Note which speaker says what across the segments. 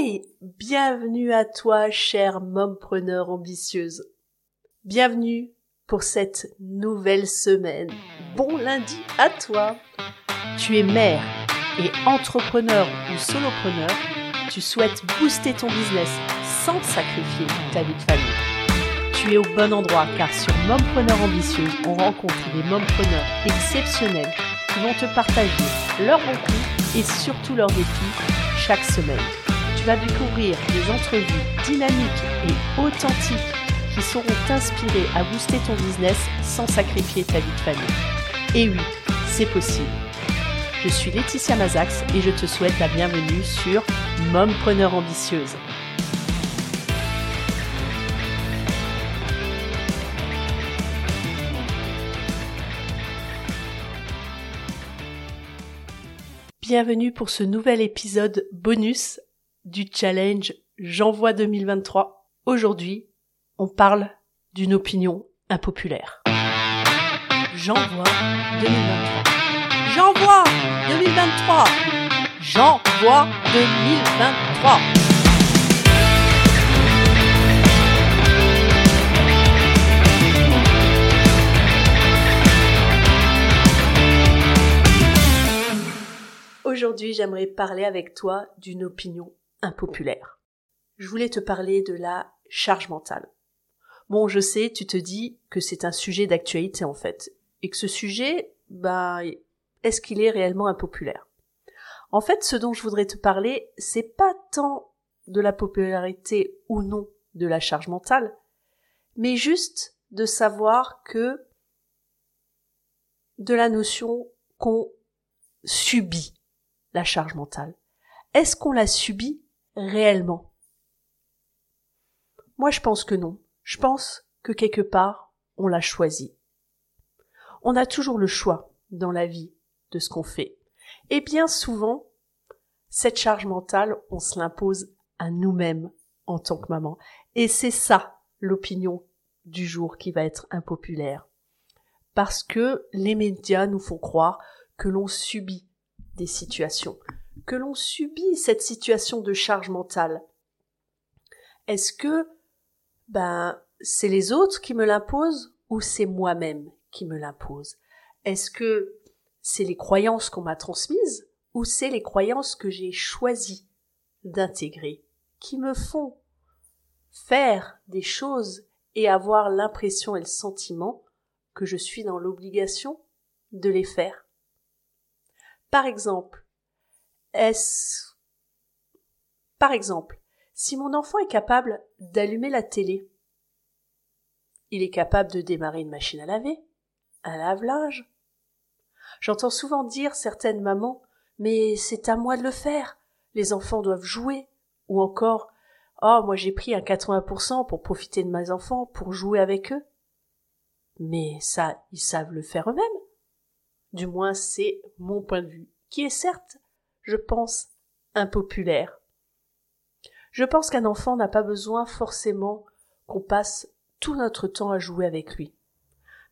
Speaker 1: Hey Bienvenue à toi, chère mompreneur ambitieuse. Bienvenue pour cette nouvelle semaine. Bon lundi à toi Tu es mère et entrepreneur ou solopreneur, tu souhaites booster ton business sans sacrifier ta vie de famille. Tu es au bon endroit car sur Mompreneur Ambitieuse, on rencontre des mompreneurs exceptionnels qui vont te partager leurs bons et surtout leurs défis chaque semaine découvrir des entrevues dynamiques et authentiques qui sauront t'inspirer à booster ton business sans sacrifier ta vie de famille. Et oui, c'est possible. Je suis Laetitia Mazax et je te souhaite la bienvenue sur Mompreneur Ambitieuse. Bienvenue pour ce nouvel épisode bonus du challenge J'envoie 2023. Aujourd'hui, on parle d'une opinion impopulaire. J'envoie 2023. J'envoie 2023. J'envoie 2023. Aujourd'hui, j'aimerais parler avec toi d'une opinion impopulaire. Je voulais te parler de la charge mentale. Bon, je sais, tu te dis que c'est un sujet d'actualité en fait, et que ce sujet, bah, est-ce qu'il est réellement impopulaire? En fait, ce dont je voudrais te parler, c'est pas tant de la popularité ou non de la charge mentale, mais juste de savoir que de la notion qu'on subit la charge mentale. Est-ce qu'on la subit réellement Moi je pense que non. Je pense que quelque part on l'a choisi. On a toujours le choix dans la vie de ce qu'on fait. Et bien souvent, cette charge mentale, on se l'impose à nous-mêmes en tant que maman. Et c'est ça l'opinion du jour qui va être impopulaire. Parce que les médias nous font croire que l'on subit des situations, que l'on subit cette situation de charge mentale Est-ce que ben c'est les autres qui me l'imposent ou c'est moi-même qui me l'impose? Est-ce que c'est les croyances qu'on m'a transmises ou c'est les croyances que j'ai choisi d'intégrer qui me font faire des choses et avoir l'impression et le sentiment que je suis dans l'obligation de les faire? Par exemple, est-ce Par exemple, si mon enfant est capable d'allumer la télé, il est capable de démarrer une machine à laver, un lave-linge. J'entends souvent dire certaines mamans Mais c'est à moi de le faire, les enfants doivent jouer, ou encore Oh, moi j'ai pris un 80% pour profiter de mes enfants, pour jouer avec eux. Mais ça, ils savent le faire eux-mêmes. Du moins, c'est mon point de vue, qui est certes je pense, impopulaire. Je pense qu'un enfant n'a pas besoin forcément qu'on passe tout notre temps à jouer avec lui.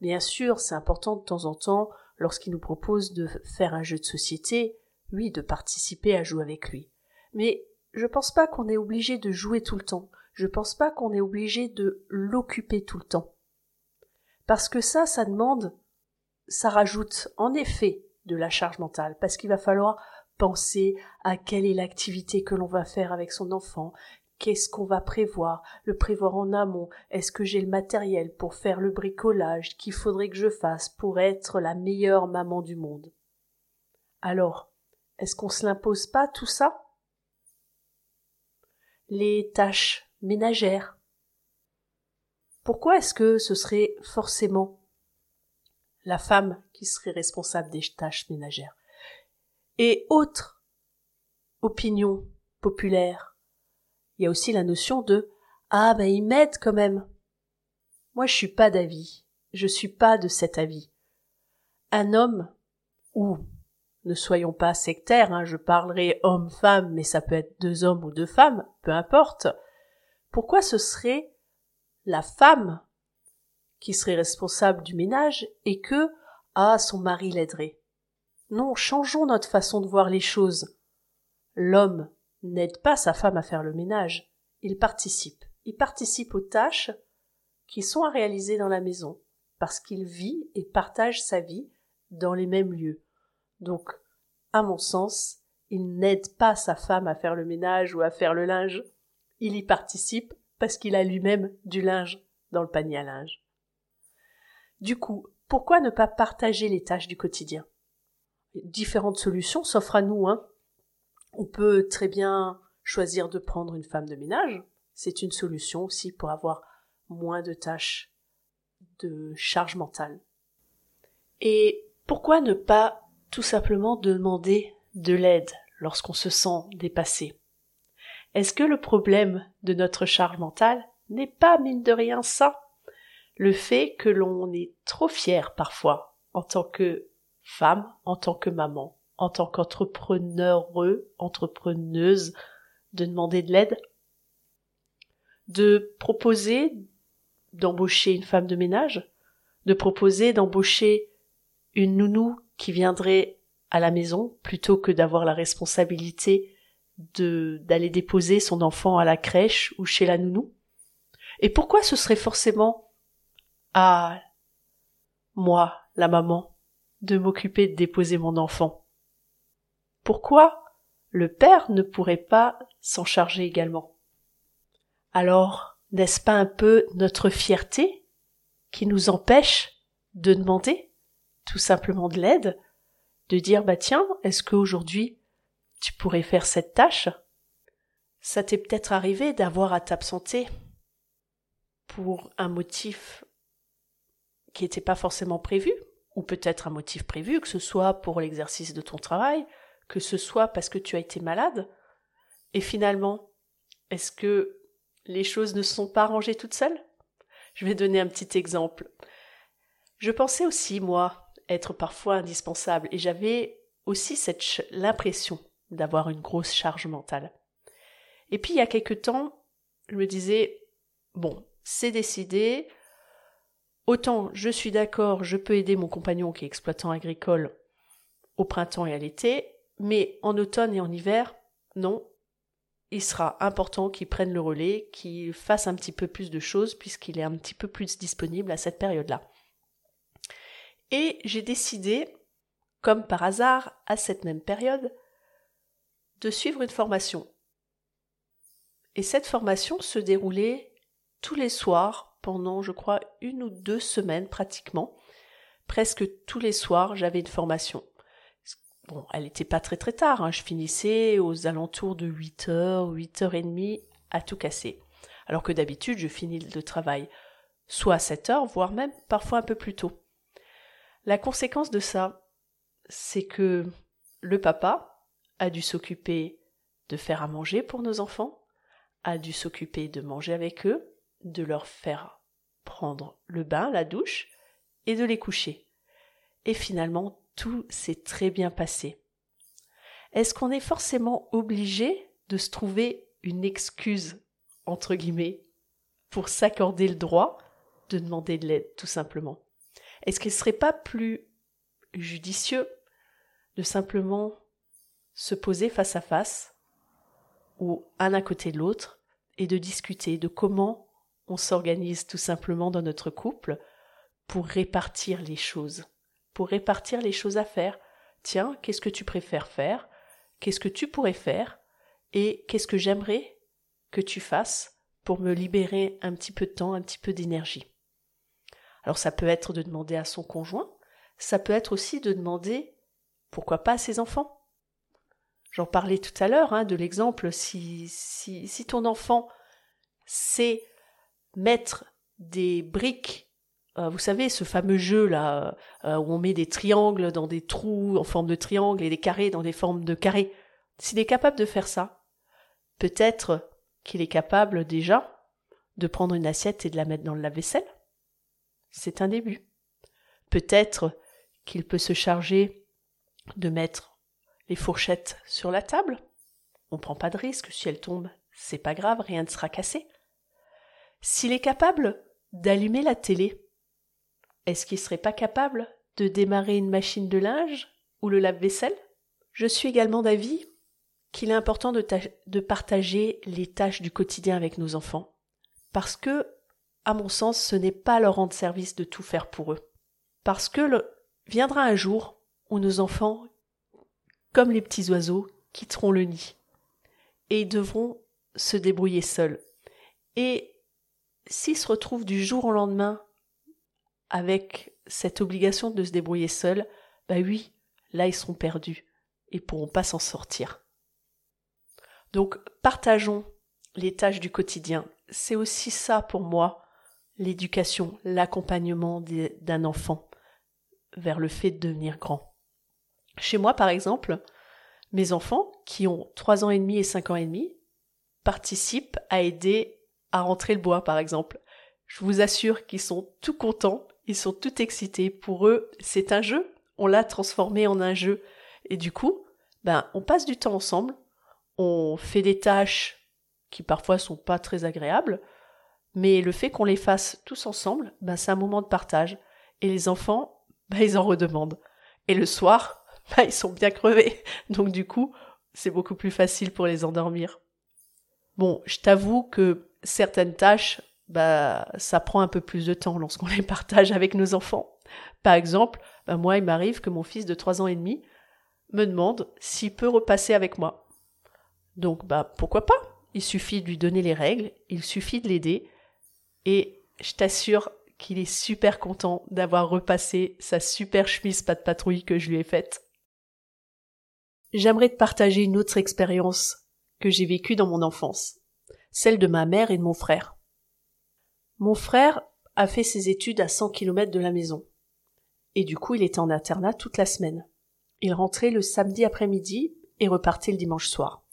Speaker 1: Bien sûr, c'est important de temps en temps, lorsqu'il nous propose de faire un jeu de société, oui, de participer à jouer avec lui. Mais je pense pas qu'on est obligé de jouer tout le temps. Je pense pas qu'on est obligé de l'occuper tout le temps. Parce que ça, ça demande, ça rajoute en effet de la charge mentale, parce qu'il va falloir penser à quelle est l'activité que l'on va faire avec son enfant, qu'est-ce qu'on va prévoir, le prévoir en amont, est-ce que j'ai le matériel pour faire le bricolage qu'il faudrait que je fasse pour être la meilleure maman du monde. Alors, est-ce qu'on se l'impose pas tout ça? Les tâches ménagères. Pourquoi est-ce que ce serait forcément la femme qui serait responsable des tâches ménagères? Et autres opinions populaires. Il y a aussi la notion de ah ben il m'aide quand même. Moi je suis pas d'avis, je suis pas de cet avis. Un homme ou ne soyons pas sectaires, hein, je parlerai homme-femme, mais ça peut être deux hommes ou deux femmes, peu importe. Pourquoi ce serait la femme qui serait responsable du ménage et que ah son mari l'aiderait? Non, changeons notre façon de voir les choses. L'homme n'aide pas sa femme à faire le ménage, il participe. Il participe aux tâches qui sont à réaliser dans la maison, parce qu'il vit et partage sa vie dans les mêmes lieux. Donc, à mon sens, il n'aide pas sa femme à faire le ménage ou à faire le linge, il y participe parce qu'il a lui-même du linge dans le panier à linge. Du coup, pourquoi ne pas partager les tâches du quotidien? Différentes solutions s'offrent à nous. Hein. On peut très bien choisir de prendre une femme de ménage. C'est une solution aussi pour avoir moins de tâches de charge mentale. Et pourquoi ne pas tout simplement demander de l'aide lorsqu'on se sent dépassé? Est-ce que le problème de notre charge mentale n'est pas mine de rien ça? Le fait que l'on est trop fier parfois en tant que femme, en tant que maman, en tant qu'entrepreneur, entrepreneuse, de demander de l'aide, de proposer d'embaucher une femme de ménage, de proposer d'embaucher une nounou qui viendrait à la maison plutôt que d'avoir la responsabilité de d'aller déposer son enfant à la crèche ou chez la nounou. Et pourquoi ce serait forcément à moi, la maman, de m'occuper de déposer mon enfant. Pourquoi le père ne pourrait pas s'en charger également? Alors, n'est-ce pas un peu notre fierté qui nous empêche de demander tout simplement de l'aide, de dire bah tiens, est-ce qu'aujourd'hui tu pourrais faire cette tâche? Ça t'est peut-être arrivé d'avoir à t'absenter pour un motif qui n'était pas forcément prévu, ou peut-être un motif prévu, que ce soit pour l'exercice de ton travail, que ce soit parce que tu as été malade, et finalement, est-ce que les choses ne sont pas arrangées toutes seules? Je vais donner un petit exemple. Je pensais aussi, moi, être parfois indispensable, et j'avais aussi cette l'impression d'avoir une grosse charge mentale. Et puis il y a quelque temps, je me disais bon, c'est décidé. Autant je suis d'accord, je peux aider mon compagnon qui est exploitant agricole au printemps et à l'été, mais en automne et en hiver, non. Il sera important qu'il prenne le relais, qu'il fasse un petit peu plus de choses puisqu'il est un petit peu plus disponible à cette période-là. Et j'ai décidé, comme par hasard, à cette même période, de suivre une formation. Et cette formation se déroulait tous les soirs pendant, je crois, une ou deux semaines pratiquement. Presque tous les soirs, j'avais une formation. Bon, elle n'était pas très très tard, hein. je finissais aux alentours de 8 heures, 8 heures et demie à tout casser. Alors que d'habitude, je finis le travail soit à 7 heures, voire même parfois un peu plus tôt. La conséquence de ça, c'est que le papa a dû s'occuper de faire à manger pour nos enfants, a dû s'occuper de manger avec eux, de leur faire prendre le bain, la douche, et de les coucher. Et finalement, tout s'est très bien passé. Est-ce qu'on est forcément obligé de se trouver une excuse, entre guillemets, pour s'accorder le droit de demander de l'aide, tout simplement? Est-ce qu'il ne serait pas plus judicieux de simplement se poser face à face, ou un à côté de l'autre, et de discuter de comment on s'organise tout simplement dans notre couple pour répartir les choses, pour répartir les choses à faire. Tiens, qu'est-ce que tu préfères faire? Qu'est-ce que tu pourrais faire? Et qu'est-ce que j'aimerais que tu fasses pour me libérer un petit peu de temps, un petit peu d'énergie? Alors ça peut être de demander à son conjoint, ça peut être aussi de demander pourquoi pas à ses enfants? J'en parlais tout à l'heure hein, de l'exemple si, si, si ton enfant sait mettre des briques euh, vous savez, ce fameux jeu là euh, où on met des triangles dans des trous en forme de triangle et des carrés dans des formes de carrés. S'il est capable de faire ça, peut-être qu'il est capable déjà de prendre une assiette et de la mettre dans le lave-vaisselle. C'est un début. Peut-être qu'il peut se charger de mettre les fourchettes sur la table. On prend pas de risque, si elles tombent, c'est pas grave, rien ne sera cassé. S'il est capable d'allumer la télé, est-ce qu'il serait pas capable de démarrer une machine de linge ou le lave-vaisselle? Je suis également d'avis qu'il est important de, partager les tâches du quotidien avec nos enfants. Parce que, à mon sens, ce n'est pas leur rendre service de tout faire pour eux. Parce que viendra un jour où nos enfants, comme les petits oiseaux, quitteront le nid et devront se débrouiller seuls. Et s'ils se retrouvent du jour au lendemain avec cette obligation de se débrouiller seuls, bah oui, là ils seront perdus et pourront pas s'en sortir. Donc partageons les tâches du quotidien. C'est aussi ça pour moi, l'éducation, l'accompagnement d'un enfant vers le fait de devenir grand. Chez moi, par exemple, mes enfants, qui ont trois ans et demi et cinq ans et demi, participent à aider rentrer le bois, par exemple. Je vous assure qu'ils sont tout contents, ils sont tout excités. Pour eux, c'est un jeu, on l'a transformé en un jeu. Et du coup, ben, on passe du temps ensemble, on fait des tâches qui parfois sont pas très agréables, mais le fait qu'on les fasse tous ensemble, ben, c'est un moment de partage. Et les enfants, ben, ils en redemandent. Et le soir, ben, ils sont bien crevés. Donc du coup, c'est beaucoup plus facile pour les endormir. Bon, je t'avoue que certaines tâches, bah, ça prend un peu plus de temps lorsqu'on les partage avec nos enfants. Par exemple, bah, moi, il m'arrive que mon fils de trois ans et demi me demande s'il peut repasser avec moi. Donc, bah, pourquoi pas? Il suffit de lui donner les règles, il suffit de l'aider, et je t'assure qu'il est super content d'avoir repassé sa super chemise pas de patrouille que je lui ai faite. J'aimerais te partager une autre expérience que j'ai vécue dans mon enfance, celle de ma mère et de mon frère. Mon frère a fait ses études à 100 km de la maison. Et du coup, il était en internat toute la semaine. Il rentrait le samedi après-midi et repartait le dimanche soir.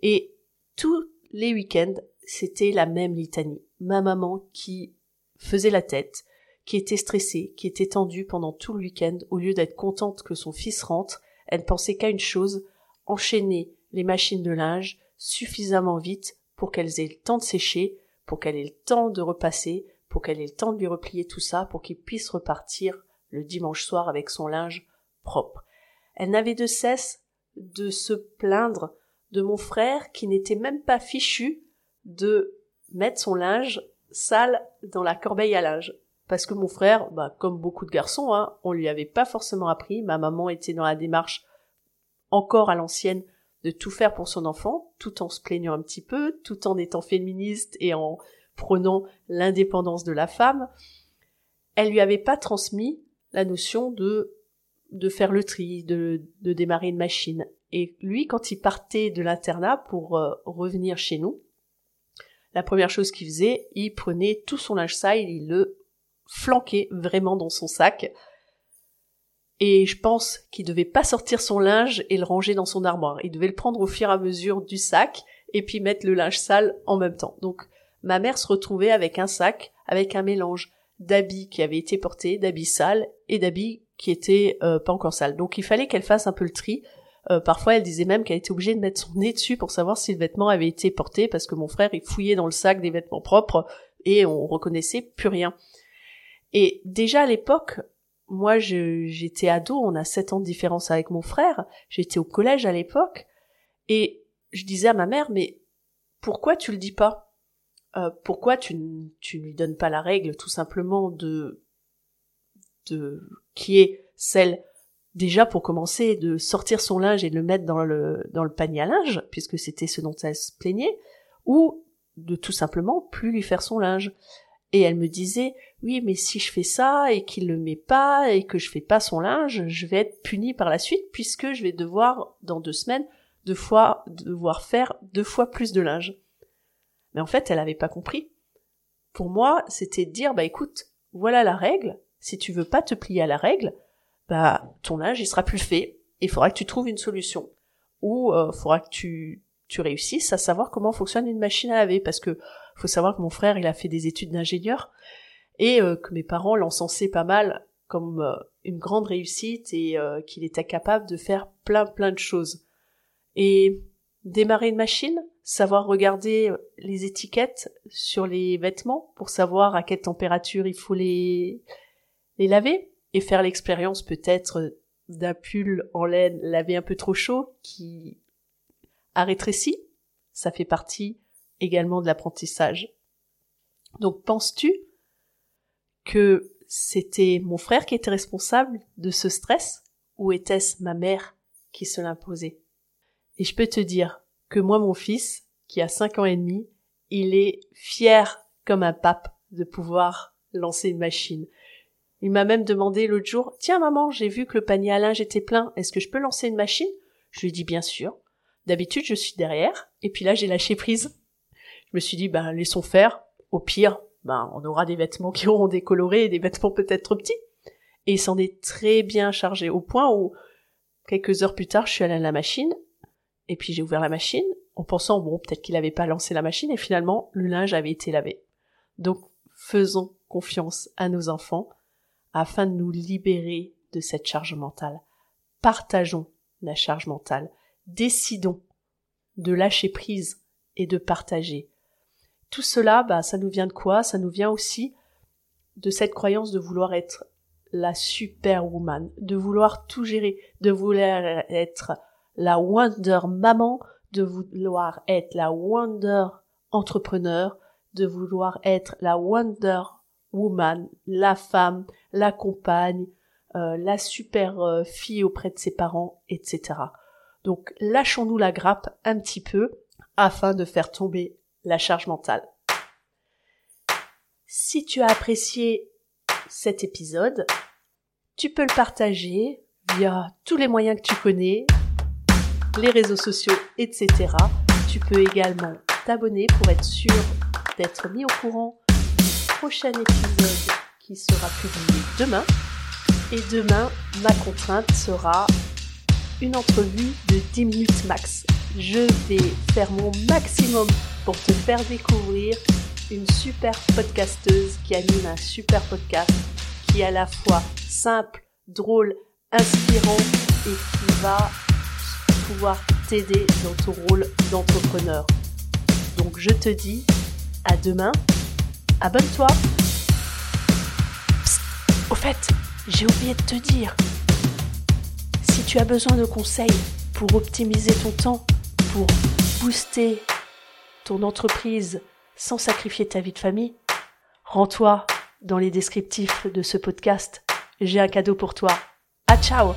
Speaker 1: Et tous les week-ends, c'était la même litanie. Ma maman qui faisait la tête, qui était stressée, qui était tendue pendant tout le week-end, au lieu d'être contente que son fils rentre, elle pensait qu'à une chose, enchaîner les machines de linge suffisamment vite pour qu'elles aient le temps de sécher, pour qu'elle ait le temps de repasser, pour qu'elle ait le temps de lui replier tout ça, pour qu'il puisse repartir le dimanche soir avec son linge propre. Elle n'avait de cesse de se plaindre de mon frère qui n'était même pas fichu de mettre son linge sale dans la corbeille à linge. Parce que mon frère, bah, comme beaucoup de garçons, hein, on lui avait pas forcément appris. Ma maman était dans la démarche encore à l'ancienne de tout faire pour son enfant, tout en se plaignant un petit peu, tout en étant féministe et en prenant l'indépendance de la femme. Elle lui avait pas transmis la notion de de faire le tri, de, de démarrer une machine. Et lui, quand il partait de l'internat pour euh, revenir chez nous, la première chose qu'il faisait, il prenait tout son linge sale, il le flanquait vraiment dans son sac. Et je pense qu'il devait pas sortir son linge et le ranger dans son armoire. Il devait le prendre au fur et à mesure du sac et puis mettre le linge sale en même temps. Donc, ma mère se retrouvait avec un sac, avec un mélange d'habits qui avaient été portés, d'habits sales et d'habits qui étaient euh, pas encore sales. Donc, il fallait qu'elle fasse un peu le tri. Euh, parfois, elle disait même qu'elle était obligée de mettre son nez dessus pour savoir si le vêtement avait été porté parce que mon frère, il fouillait dans le sac des vêtements propres et on reconnaissait plus rien. Et déjà à l'époque, moi j'étais ado, on a sept ans de différence avec mon frère, j'étais au collège à l'époque, et je disais à ma mère, mais pourquoi tu le dis pas? Euh, Pourquoi tu, tu ne lui donnes pas la règle tout simplement de de qui est celle déjà pour commencer de sortir son linge et de le mettre dans le dans le panier à linge puisque c'était ce dont elle se plaignait ou de tout simplement plus lui faire son linge? Et elle me disait oui mais si je fais ça et qu'il le met pas et que je fais pas son linge je vais être punie par la suite puisque je vais devoir dans deux semaines deux fois devoir faire deux fois plus de linge. Mais en fait elle avait pas compris. Pour moi c'était de dire bah écoute voilà la règle. Si tu veux pas te plier à la règle bah ton linge il sera plus fait. Il faudra que tu trouves une solution. Ou euh, faudra que tu tu réussisses à savoir comment fonctionne une machine à laver parce que faut savoir que mon frère il a fait des études d'ingénieur et euh, que mes parents l'encensaient pas mal comme euh, une grande réussite et euh, qu'il était capable de faire plein plein de choses. Et démarrer une machine, savoir regarder les étiquettes sur les vêtements pour savoir à quelle température il faut les les laver et faire l'expérience peut-être d'un pull en laine lavé un peu trop chaud qui a rétréci. Ça fait partie également de l'apprentissage. Donc penses-tu que c'était mon frère qui était responsable de ce stress ou était-ce ma mère qui se l'imposait? Et je peux te dire que moi, mon fils, qui a cinq ans et demi, il est fier comme un pape de pouvoir lancer une machine. Il m'a même demandé l'autre jour, tiens maman, j'ai vu que le panier à linge était plein, est-ce que je peux lancer une machine? Je lui ai dit bien sûr. D'habitude, je suis derrière, et puis là, j'ai lâché prise. Je me suis dit, ben, laissons faire. Au pire, ben, on aura des vêtements qui auront décoloré et des vêtements peut-être trop petits. Et il s'en est très bien chargé, au point où, quelques heures plus tard, je suis allée à la machine, et puis j'ai ouvert la machine, en pensant, bon, peut-être qu'il n'avait pas lancé la machine, et finalement, le linge avait été lavé. Donc, faisons confiance à nos enfants, afin de nous libérer de cette charge mentale. Partageons la charge mentale. Décidons de lâcher prise et de partager. Tout cela, bah, ça nous vient de quoi? Ça nous vient aussi de cette croyance de vouloir être la superwoman, de vouloir tout gérer, de vouloir être la wonder maman, de vouloir être la wonder entrepreneur, de vouloir être la wonder woman, la femme, la compagne, euh, la super euh, fille auprès de ses parents, etc. Donc lâchons-nous la grappe un petit peu afin de faire tomber la charge mentale. Si tu as apprécié cet épisode, tu peux le partager via tous les moyens que tu connais, les réseaux sociaux, etc. Tu peux également t'abonner pour être sûr d'être mis au courant du prochain épisode qui sera publié demain. Et demain, ma contrainte sera une entrevue de 10 minutes max. Je vais faire mon maximum pour te faire découvrir une super podcasteuse qui anime un super podcast qui est à la fois simple, drôle, inspirant et qui va pouvoir t'aider dans ton rôle d'entrepreneur. Donc je te dis à demain, abonne-toi. Au fait, j'ai oublié de te dire, si tu as besoin de conseils pour optimiser ton temps, pour booster ton entreprise sans sacrifier ta vie de famille, rends-toi dans les descriptifs de ce podcast. J'ai un cadeau pour toi. À ciao